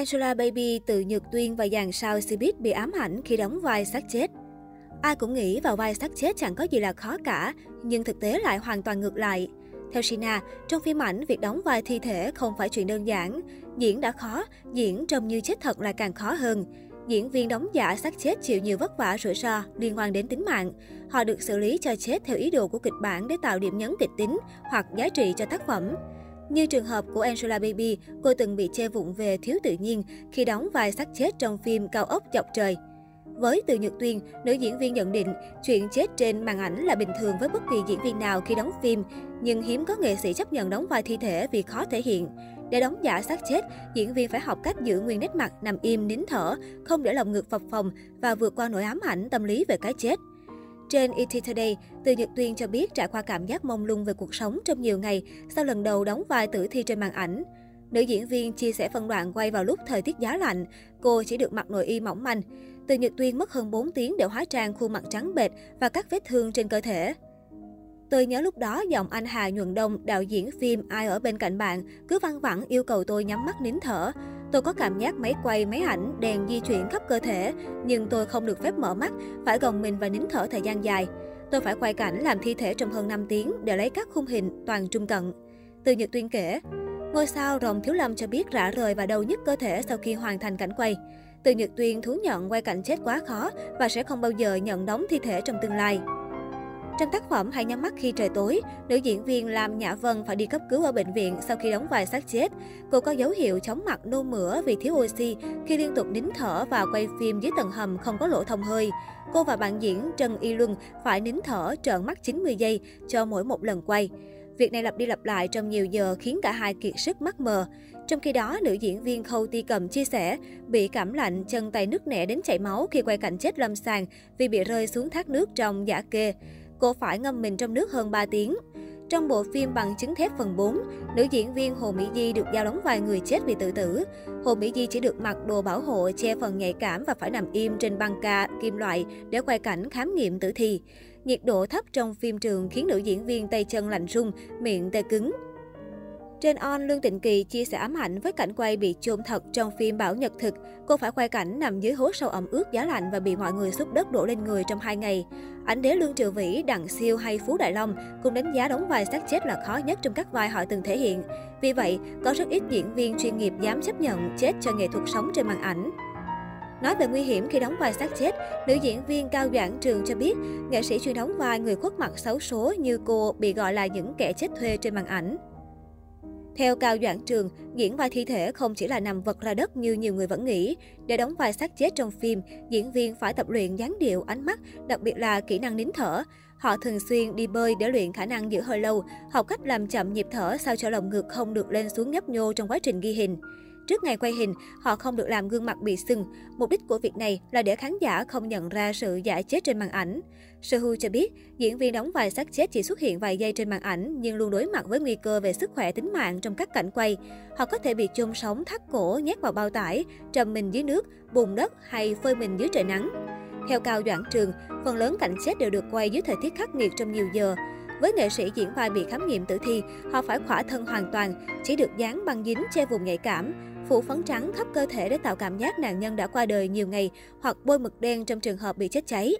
Angela Baby từ Nhược Tuyên và dàn sao Cbiz bị ám ảnh khi đóng vai xác chết. Ai cũng nghĩ vào vai xác chết chẳng có gì là khó cả, nhưng thực tế lại hoàn toàn ngược lại. Theo Sina, trong phim ảnh, việc đóng vai thi thể không phải chuyện đơn giản. Diễn đã khó, diễn trông như chết thật là càng khó hơn. Diễn viên đóng giả xác chết chịu nhiều vất vả rủi ro liên quan đến tính mạng. Họ được xử lý cho chết theo ý đồ của kịch bản để tạo điểm nhấn kịch tính hoặc giá trị cho tác phẩm. Như trường hợp của Angela Baby, cô từng bị chê vụng về thiếu tự nhiên khi đóng vai xác chết trong phim Cao ốc chọc trời. Với Từ Nhật Tuyên, nữ diễn viên nhận định chuyện chết trên màn ảnh là bình thường với bất kỳ diễn viên nào khi đóng phim, nhưng hiếm có nghệ sĩ chấp nhận đóng vai thi thể vì khó thể hiện. Để đóng giả xác chết, diễn viên phải học cách giữ nguyên nét mặt, nằm im, nín thở, không để lòng ngực phập phồng và vượt qua nỗi ám ảnh tâm lý về cái chết. Trên ET Today, Từ Nhật Tuyên cho biết trải qua cảm giác mông lung về cuộc sống trong nhiều ngày sau lần đầu đóng vai tử thi trên màn ảnh. Nữ diễn viên chia sẻ phân đoạn quay vào lúc thời tiết giá lạnh, cô chỉ được mặc nội y mỏng manh. Từ Nhật Tuyên mất hơn 4 tiếng để hóa trang khuôn mặt trắng bệch và các vết thương trên cơ thể. Tôi nhớ lúc đó giọng anh Hà Nhuận Đông, đạo diễn phim Ai ở bên cạnh bạn, cứ văng vẳng yêu cầu tôi nhắm mắt nín thở. Tôi có cảm giác máy quay, máy ảnh, đèn di chuyển khắp cơ thể, nhưng tôi không được phép mở mắt, phải gồng mình và nín thở thời gian dài. Tôi phải quay cảnh làm thi thể trong hơn 5 tiếng để lấy các khung hình toàn trung cận. Từ Nhật Tuyên kể, ngôi sao Rồng Thiếu Lâm cho biết rã rời và đau nhức cơ thể sau khi hoàn thành cảnh quay. Từ Nhật Tuyên thú nhận quay cảnh chết quá khó và sẽ không bao giờ nhận đóng thi thể trong tương lai. Trong tác phẩm Hãy nhắm mắt khi trời tối, nữ diễn viên Lam Nhã Vân phải đi cấp cứu ở bệnh viện sau khi đóng vai xác chết. Cô có dấu hiệu chóng mặt nôn mửa vì thiếu oxy khi liên tục nín thở và quay phim dưới tầng hầm không có lỗ thông hơi. Cô và bạn diễn Trần Y Luân phải nín thở trợn mắt 90 giây cho mỗi một lần quay. Việc này lặp đi lặp lại trong nhiều giờ khiến cả hai kiệt sức mắt mờ. Trong khi đó, nữ diễn viên Khâu Ti Cầm chia sẻ bị cảm lạnh, chân tay nứt nẻ đến chảy máu khi quay cảnh chết lâm sàng vì bị rơi xuống thác nước trong giả kê. Cô phải ngâm mình trong nước hơn 3 tiếng. Trong bộ phim Bằng chứng thép phần 4, nữ diễn viên Hồ Mỹ Di được giao đóng vai người chết vì tự tử. Hồ Mỹ Di chỉ được mặc đồ bảo hộ che phần nhạy cảm và phải nằm im trên băng ca, kim loại để quay cảnh khám nghiệm tử thi. Nhiệt độ thấp trong phim trường khiến nữ diễn viên tay chân lạnh run, miệng tê cứng. Trên On, Lương Tịnh Kỳ chia sẻ ám ảnh với cảnh quay bị chôn thật trong phim Bảo Nhật Thực. Cô phải quay cảnh nằm dưới hố sâu ẩm ướt giá lạnh và bị mọi người xúc đất đổ lên người trong hai ngày. Ảnh đế Lương Triệu Vĩ, Đặng Siêu hay Phú Đại Long cũng đánh giá đóng vai xác chết là khó nhất trong các vai họ từng thể hiện. Vì vậy, có rất ít diễn viên chuyên nghiệp dám chấp nhận chết cho nghệ thuật sống trên màn ảnh. Nói về nguy hiểm khi đóng vai xác chết, nữ diễn viên Cao Doãn Trường cho biết, nghệ sĩ chuyên đóng vai người khuất mặt xấu số như cô bị gọi là những kẻ chết thuê trên màn ảnh. Theo Cao Doãn Trường, diễn vai thi thể không chỉ là nằm vật ra đất như nhiều người vẫn nghĩ. Để đóng vai xác chết trong phim, diễn viên phải tập luyện dáng điệu, ánh mắt, đặc biệt là kỹ năng nín thở. Họ thường xuyên đi bơi để luyện khả năng giữ hơi lâu, học cách làm chậm nhịp thở sao cho lồng ngực không được lên xuống nhấp nhô trong quá trình ghi hình. Trước ngày quay hình, họ không được làm gương mặt bị sưng. Mục đích của việc này là để khán giả không nhận ra sự giả chết trên màn ảnh. Sehu cho biết, diễn viên đóng vai xác chết chỉ xuất hiện vài giây trên màn ảnh nhưng luôn đối mặt với nguy cơ về sức khỏe tính mạng trong các cảnh quay. Họ có thể bị chôn sống, thắt cổ, nhét vào bao tải, trầm mình dưới nước, bùn đất hay phơi mình dưới trời nắng. Theo Cao Doãn Trường, phần lớn cảnh chết đều được quay dưới thời tiết khắc nghiệt trong nhiều giờ. Với nghệ sĩ diễn vai bị khám nghiệm tử thi, họ phải khỏa thân hoàn toàn, chỉ được dán băng dính che vùng nhạy cảm, phủ phấn trắng khắp cơ thể để tạo cảm giác nạn nhân đã qua đời nhiều ngày hoặc bôi mực đen trong trường hợp bị chết cháy.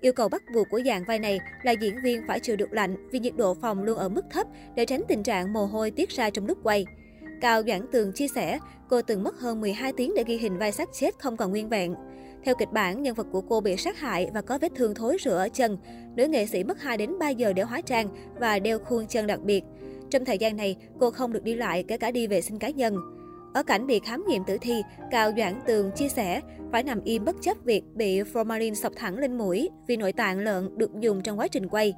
Yêu cầu bắt buộc của dàn vai này là diễn viên phải chịu được lạnh vì nhiệt độ phòng luôn ở mức thấp để tránh tình trạng mồ hôi tiết ra trong lúc quay. Cao Doãn Tường chia sẻ, cô từng mất hơn 12 tiếng để ghi hình vai xác chết không còn nguyên vẹn. Theo kịch bản, nhân vật của cô bị sát hại và có vết thương thối rữa ở chân. Nữ nghệ sĩ mất 2 đến 3 giờ để hóa trang và đeo khuôn chân đặc biệt. Trong thời gian này, cô không được đi lại kể cả đi vệ sinh cá nhân. Ở cảnh bị khám nghiệm tử thi, Cao Doãn Tường chia sẻ phải nằm im bất chấp việc bị formalin sọc thẳng lên mũi vì nội tạng lợn được dùng trong quá trình quay.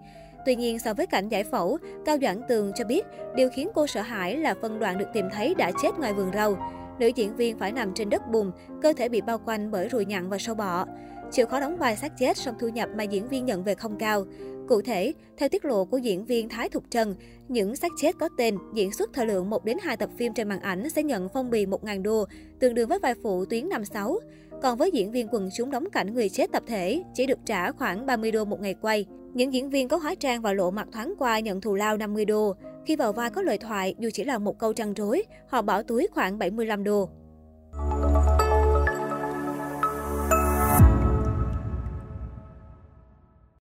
Tuy nhiên, so với cảnh giải phẫu, Cao Doãn Tường cho biết điều khiến cô sợ hãi là phân đoạn được tìm thấy đã chết ngoài vườn rau. Nữ diễn viên phải nằm trên đất bùn, cơ thể bị bao quanh bởi ruồi nhặn và sâu bọ. Chịu khó đóng vai xác chết song thu nhập mà diễn viên nhận về không cao. Cụ thể, theo tiết lộ của diễn viên Thái Thục Trần những xác chết có tên diễn xuất thời lượng 1 đến 2 tập phim trên màn ảnh sẽ nhận phong bì 1.000 đô, tương đương với vai phụ tuyến 56. Còn với diễn viên quần chúng đóng cảnh người chết tập thể, chỉ được trả khoảng 30 đô một ngày quay. Những diễn viên có hóa trang và lộ mặt thoáng qua nhận thù lao 50 đô. Khi vào vai có lời thoại, dù chỉ là một câu trăn trối, họ bỏ túi khoảng 75 đô.